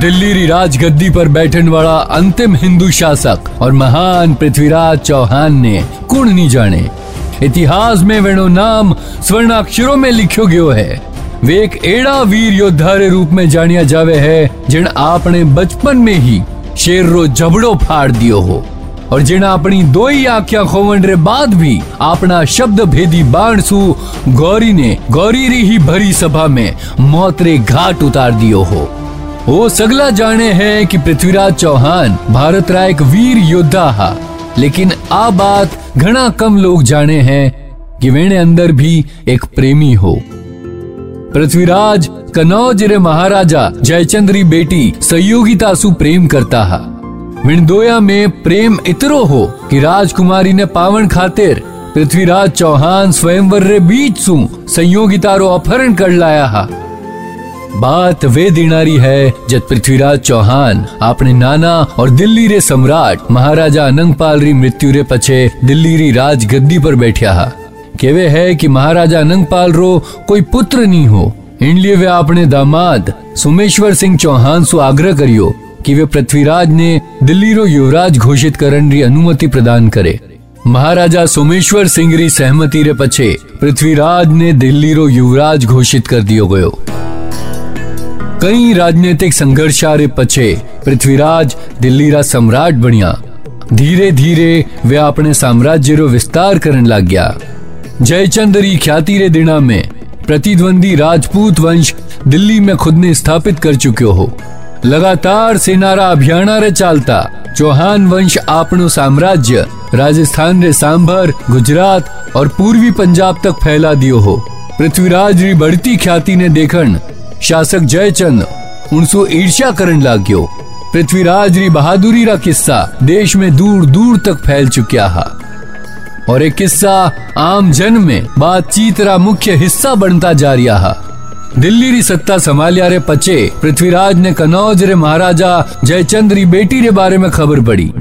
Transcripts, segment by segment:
दिल्ली री राजगद्दी पर बैठन वाला अंतिम हिंदू शासक और महान पृथ्वीराज चौहान ने कुण नहीं जाने? इतिहास में वेणो नाम स्वर्णाक्षरों में लिखो गयो है। वे एक एड़ा वीर योद्धा रूप में जानिया जावे है जिन आपने बचपन में ही शेर रो जबड़ो फाड़ दियो हो। और जिन अपनी दो ही आख्या खोवन रे बाद भी अपना शब्द भेदी बाण सु गौरी ने गौरी री ही भरी सभा में मौत रे घाट उतार दियो हो। वो सगला जाने हैं कि पृथ्वीराज चौहान भारत रा एक वीर योद्धा हा, लेकिन आ बात घना कम लोग जाने हैं कि वेणे अंदर भी एक प्रेमी हो। पृथ्वीराज कनौज रे महाराजा जयचंद री बेटी सहयोगिता सु प्रेम करता हा। विणदोया में प्रेम इतरो हो कि राजकुमारी ने पावन खातिर पृथ्वीराज चौहान स्वयंवर रे बीच सु संयोगिता रो अपहरण कर लाया हा। बात वे दिनारी है जब पृथ्वीराज चौहान अपने नाना और दिल्ली रे सम्राट महाराजा अनंगपाल री मृत्यु रे पछे दिल्ली री राज गद्दी पर बैठा हा। केवे है कि महाराजा अनंगपाल रो कोई पुत्र नहीं हो, इनलिए वे अपने दामाद सोमेश्वर सिंह चौहान सु आग्रह करियो कि वे पृथ्वीराज ने दिल्ली रो युवराज घोषित करन री अनुमति प्रदान करे। महाराजा सोमेश्वर सिंह री सहमति रे पछे पृथ्वीराज ने दिल्ली रो युवराज घोषित कर दियो गयो। कई राजनीतिक संघर्षा रे पछे पृथ्वीराज दिल्ली रा सम्राट बनिया। धीरे धीरे वे अपने साम्राज्य रो विस्तार करन लग गया जयचंद री ख्याति रे दिना में प्रतिद्वंदी राजपूत वंश दिल्ली में खुद ने स्थापित कर चुके हो। लगातार सेनारा अभियान रे चालता। चौहान वंश आपनो साम्राज्य, राजस्थान रे सांभर, गुजरात और पूर्वी पंजाब तक फैला दियो हो। पृथ्वीराज री बढ़ती ख्याति ने देखन शासक जयचंद उनसो ईर्ष्या करन लाग्यो। पृथ्वीराज री बहादुरी रा किस्सा देश में दूर दूर तक फैल चुक्या हा। और एक किस्सा आम जन में बातचीत रा मुख्य हिस्सा बनता जा रहा हा। दिल्ली री सत्ता संभालिया रे पचे, पृथ्वीराज ने कनौज रे महाराजा जयचंद री बेटी रे बारे में खबर पड़ी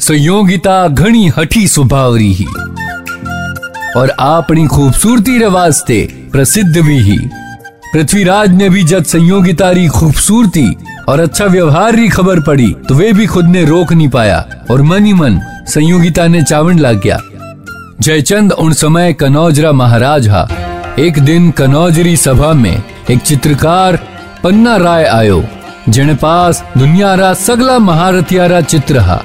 संयोगिता घनी हठी स्वभाव री ही। और अपनी खूबसूरती रे वास्ते प्रसिद्ध भी ही। पृथ्वीराज ने भी जब संयोगिता री खूबसूरती और अच्छा व्यवहार री खबर पड़ी तो वे भी खुद ने रोक नहीं पाया और मन ही मन संयोगिता ने चावण लग गया। जयचंद उन समय कनौजरा महाराज हा। एक दिन कनौजरी सभा में एक चित्रकार पन्ना राय आयो। जिन पास दुनिया रा सगला महारथिया रा चित्र हा।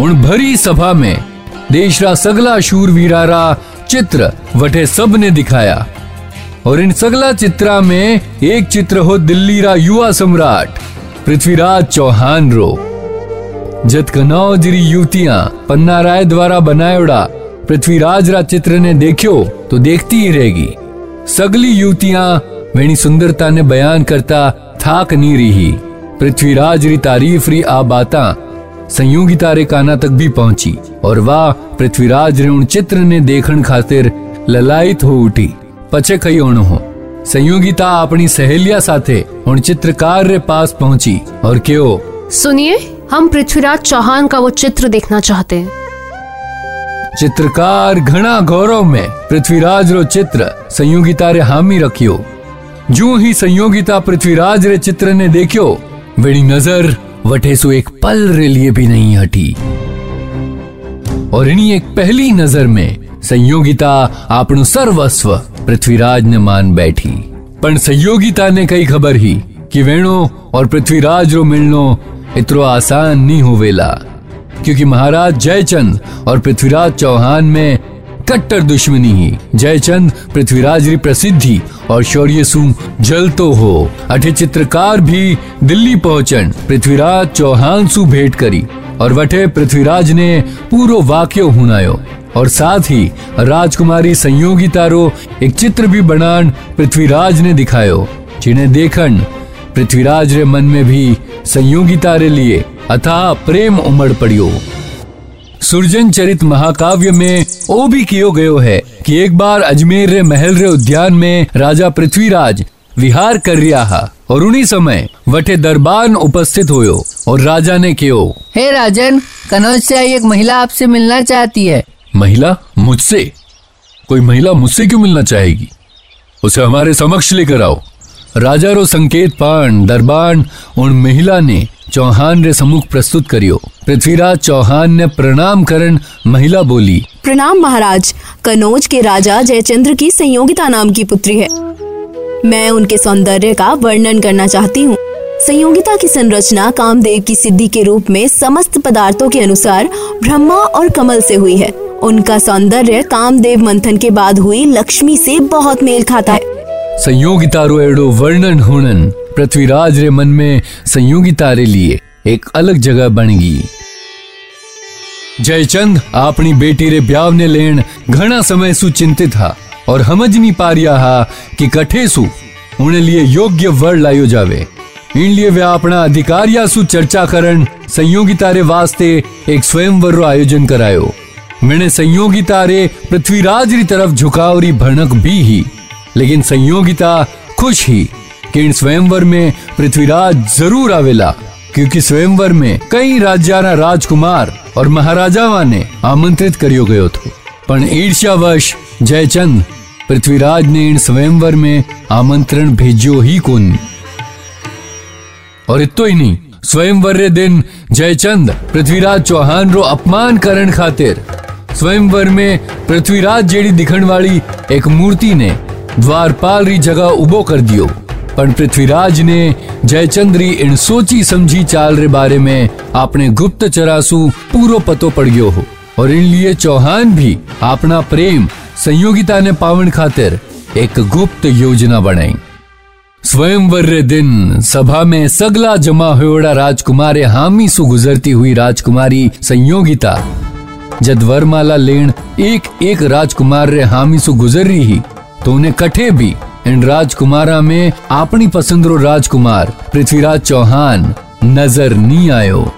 उन भरी सभा में देश रा सगला शूरवीरा रा चित्र वटे सबने दिखाया। और इन सगला चित्रा में एक चित्र हो दिल्ली रा युवा सम्राट, पृथ्वीराज चौहान रो। जत कनौजरी युवतियाँ पन्ना राय द्वारा बनायोड़ा पृथ्वीराज रा चित्र ने देखियो तो देखती ही रहेगी। सगली युवतियाँ सुंदरता ने बयान करता थाक नहीं रही। पृथ्वीराज री तारीफ़ री आ बाता संयोगिता रे काना तक भी पहुँची और वाह, पृथ्वीराज रे उन चित्र ने देखन खातिर ललायत हो उठी। पछे कई ओण हो। संयोगिता अपनी सहेलिया साथे उन चित्रकार रे पास पहुँची और क्यों? सुनिए, हम पृथ्वीराज चौहान का वो चित्र देखना चाहते हैं। चित्रकार घना गौरव में पृथ्वीराज रो चित्र संयोगिता रे हामी रखियो। जो ही संयोगिता पृथ्वीराज रे चित्र ने देखियो वेड़ी नज़र वटे सो एक पल रे लिए भी नहीं हटी। और इन्हीं एक पहली नज़र में संयोगिता आपनु सर्वस्व पृथ्वीराज ने मान बैठी। पण संयोगिता ने कई खबर ही कि वेणो और पृथ्वीराज रो मिलनो इतरो आसान नहीं होवेला। क्योंकि महाराज जयचंद और पृथ्वीराज चौहान में कट्टर दुश्मनी ही। जयचंद पृथ्वीराज री प्रसिद्धि और शौर्य सु जलतो हो। अठे चित्रकार भी दिल्ली पहुंचन, पृथ्वीराज चौहान सु भेंट करी और वठे पृथ्वीराज ने पूरो वाक्य हुनायो और साथ ही राजकुमारी संयोगिता रो एक चित्र भी बनान पृथ्वीराज ने दिखायो जिन्हें देखन पृथ्वीराज रे मन में भी संयोगिता रे लिए अथाह प्रेम उमड़ पड़ियो। सुरजन चरित महाकाव्य में ओ भी कियो गयो है कि एक बार अजमेर रे महल रे उद्यान में राजा पृथ्वीराज विहार कर रिया हा और उन्हीं समय वटे दरबार उपस्थित होयो और राजा ने क्यों। हे राजन कनौज से आई एक महिला आपसे मिलना चाहती है। महिला? मुझसे? कोई महिला मुझसे क्यों मिलना चाहेगी? उसे हमारे समक्ष लेकर आओ। राजा संकेत पाण दरबान उन महिला ने चौहान रे सम्मुख प्रस्तुत करियो। पृथ्वीराज चौहान ने प्रणाम करण महिला बोली। प्रणाम महाराज, कनौज के राजा जयचंद्र की संयोगिता नाम की पुत्री है। मैं उनके सौंदर्य का वर्णन करना चाहती हूँ। संयोगिता की संरचना कामदेव की सिद्धि के रूप में समस्त पदार्थों के अनुसार ब्रह्मा और कमल से हुई है। उनका सौंदर्य कामदेव मंथन के बाद हुई लक्ष्मी से बहुत मेल खाता है। संयोगिता रो एड़ो वर्णन हुणन पृथ्वीराज रे मन में संयोगिता रे लिए एक अलग जगह बन गई जयचंद अपनी बेटी रे ब्याव ने लेन घना समय सु चिंतित था और समझ नहीं पा रिया हा कि कठे सु उन्हें लिए योग्य वर लायो जावे। इन लिए वे अपना अधिकारिया सु चर्चा करन संयोगिता रे वास्ते एक स्वयंवर रो आयोजन करायो। मैंने संयोगिता रे पृथ्वीराज री तरफ़ झुकावरी भणक भी ही। लेकिन संयोगिता खुश ही कि इन स्वयंवर में पृथ्वीराज ज़रूर आवेला, क्योंकि स्वयंवर में कई राज्याना राजकुमार और महाराजावा ने आमंत्रित करियो गयो थो। पण ईर्ष्यावश जयचंद पृथ्वीराज ने इन स्वयंवर में आमंत्रण भेजो ही कौन। और इतो ही नहीं स्वयंवर रे दिन जयचंद पृथ्वीराज चौहान रो अपमान करण खातिर स्वयंवर में पृथ्वीराज जेड़ी दिखण वाली एक मूर्ति ने द्वारपाल री जगह उबो कर दियो। पर पृथ्वीराज ने जयचंद्री इन सोची समझी चाल रे बारे में आपने गुप्त चरासु पूरो पतो पड़ गयो हो। और इन लिए चौहान भी अपना प्रेम संयोगिता ने पावन खातिर एक गुप्त योजना बनाई। स्वयंवर रे दिन सभा में सगला जमा होड़ा राजकुमारे हामी सु गुजरती हुई राजकुमारी संयोगिता। जद वरमाला लेन एक एक राजकुमार रे हामी सु गुजर रही तो उन्हें कठे भी। इन राजकुमारा में अपनी पसंद रो राजकुमार, पृथ्वीराज चौहान, नज़र नहीं आयो।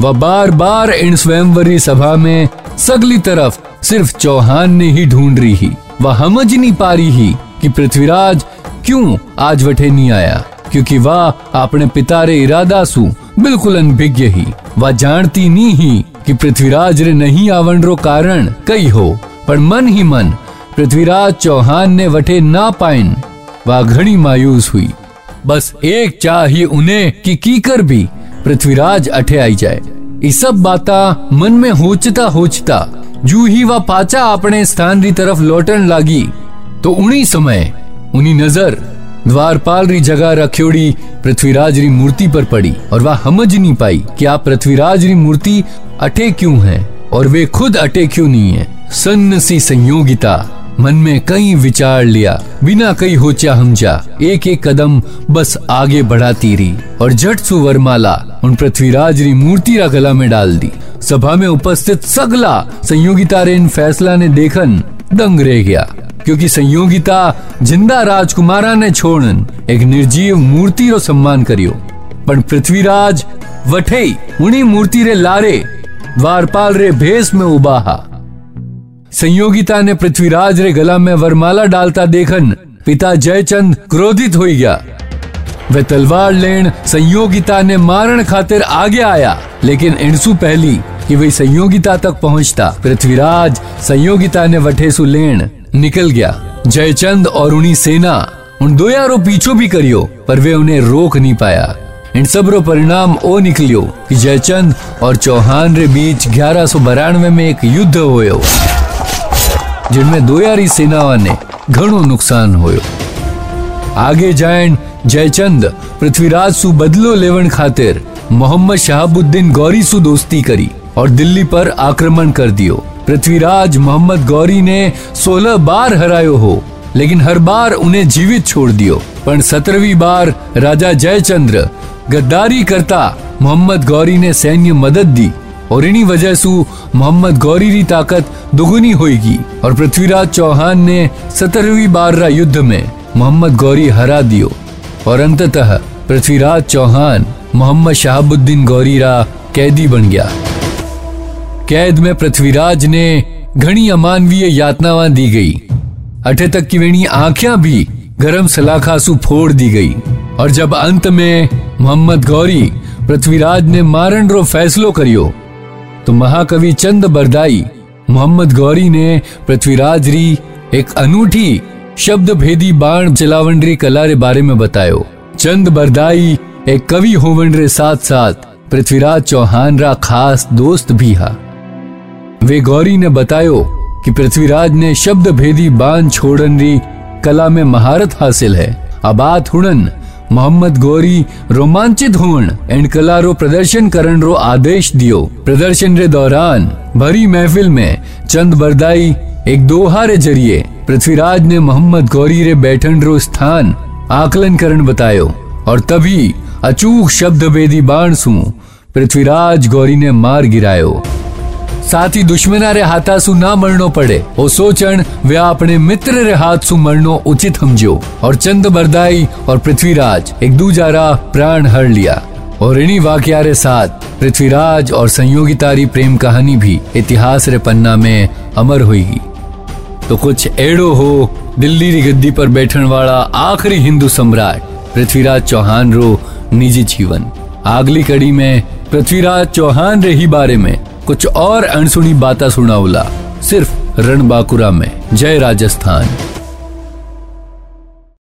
वह बार बार इन स्वयंवरी सभा में सगली तरफ़ सिर्फ़ चौहान ने ही ढूंढ रही ही। वह समझ नहीं पा रही ही कि पृथ्वीराज क्यों आज वठे नहीं आया, क्योंकि वह अपने पिता रे इरादा सु बिल्कुल अनभिज्ञ ही। वह जानती नहीं ही कि पृथ्वीराज रे नहीं आवन रो कारण कई हो, पर मन ही मन पृथ्वीराज चौहान ने वठे ना पाइन, वह घनी मायूस हुई। बस एक चाह उन्हें कि कीकर भी पृथ्वीराज अठे आई जाए। ये सब बाता मन में होचता होचता, जू ही वह पाचा अपने स्थान री तरफ़ लौटन लागी तो उन्हीं समय उन्हीं नज़र द्वारपाल री जगह रखियोड़ी पृथ्वीराज री मूर्ति पर पड़ी, और वह समझ नहीं पाई कि आप पृथ्वीराज री मूर्ति अटे क्यों है, और वे खुद अटे क्यों नहीं है। सन्न सी संयोगिता। मन में कई विचार लिया। बिना कई होचा हमजा एक एक कदम बस आगे बढ़ाती रही और झट सु वरमाला उन पृथ्वीराज री मूर्ति रा गला में डाल दी। सभा में उपस्थित सगला संयोगिता रे इन फैसला ने देखन दंग रह गया, क्योंकि संयोगिता ज़िंदा राजकुमारा ने छोड़न एक निर्जीव मूर्ति रो सम्मान करियो। पर पृथ्वीराज वठे उन्हीं मूर्ति रे लारे, द्वारपाल रे भेस में उबाहा। संयोगिता ने पृथ्वीराज रे गला में वरमाला डालता देखन पिता जयचंद क्रोधित हो गया। वह तलवार लेन संयोगिता ने मारण खातिर आगे आया, लेकिन इनसु पहली कि वही संयोगिता तक पहुँचता। पृथ्वीराज संयोगिता ने वठेसु लेन निकल गया। जयचंद और उन्हीं सेना उन दो यारो पीछो भी करियो, पर वे उन्हें रोक नहीं पाया। इन सब रो परिणाम ओ निकलियो कि जयचंद और चौहान रे बीच ग्यारह सौ में एक युद्ध होयो। यारी सेनाओं ने घणो नुकसान होयो। आगे जायन जयचंद पृथ्वीराज सु बदलो लेवन खातिर मोहम्मद शहाबुद्दीन गौरी सु दोस्ती करी और दिल्ली पर आक्रमण कर दियो। पृथ्वीराज मोहम्मद गौरी ने सोलह बार हरायो हो, लेकिन हर बार उन्हें जीवित छोड़ दियो। पर सत्रहवीं बार राजा जयचंद्र गद्दारी करता मोहम्मद गौरी ने सैन्य मदद दी और इन्हीं वजह से मोहम्मद गौरी की ताकत दुगुनी होगी और पृथ्वीराज चौहान ने सत्रहवीं बार रा युद्ध में मोहम्मद गौरी हरा दियो। और अंततः पृथ्वीराज चौहान, मोहम्मद शहाबुद्दीन गौरी रा कैदी बन गया। कैद में पृथ्वीराज ने घनी अमानवीय यातनावा दी गई। अठे तक की वेणी आंखियाँ भी गरम सलाखासु फोड़ दी गई। और जब अंत में मोहम्मद गौरी पृथ्वीराज ने मारन रो फैसलो करियो तो महाकवि चंद बरदाई, मोहम्मद गौरी ने पृथ्वीराज री एक अनूठी शब्द भेदी बाण चलावण री कला रे बारे में बतायो। चंद बरदाई एक कवि होवन रे साथ साथ पृथ्वीराज चौहान रा खास दोस्त भी हा। वे गौरी ने बतायो कि पृथ्वीराज ने शब्द भेदी बाण छोड़न री कला में महारत हासिल है। अब बात हुड़न मोहम्मद गौरी रोमांचित हुण एंड कला रो प्रदर्शन करण रो आदेश दियो। प्रदर्शन रे दौरान भरी महफिल में चंद बरदाई, एक दोहा रे ज़रिए पृथ्वीराज ने मोहम्मद गौरी रे बैठन रो स्थान आकलन करण बतायो। और तभी अचूक शब्द भेदी बाण सु पृथ्वीराज गौरी ने मार गिरायो। साथ ही दुश्मना रे हाथा सु ना मरनो पड़े। ओ सोचण, वे अपने मित्र रे हाथ सु मरनो उचित समझो और चंद बरदाई और पृथ्वीराज, एक दूजारा प्राण हर लिया। और इन्हीं वाकया रे साथ, पृथ्वीराज और संयोगितारी प्रेम कहानी भी इतिहास रे पन्ना में अमर होगी तो कुछ एड़ो हो, दिल्ली री गद्दी पर बैठन वाला आखिरी हिंदू सम्राट, पृथ्वीराज चौहान रो निजी जीवन। अगली कड़ी में पृथ्वीराज चौहान रे ही बारे में कुछ और अनसुनी बातें सुनाउला सिर्फ़ रणबाकुरा में। जय राजस्थान।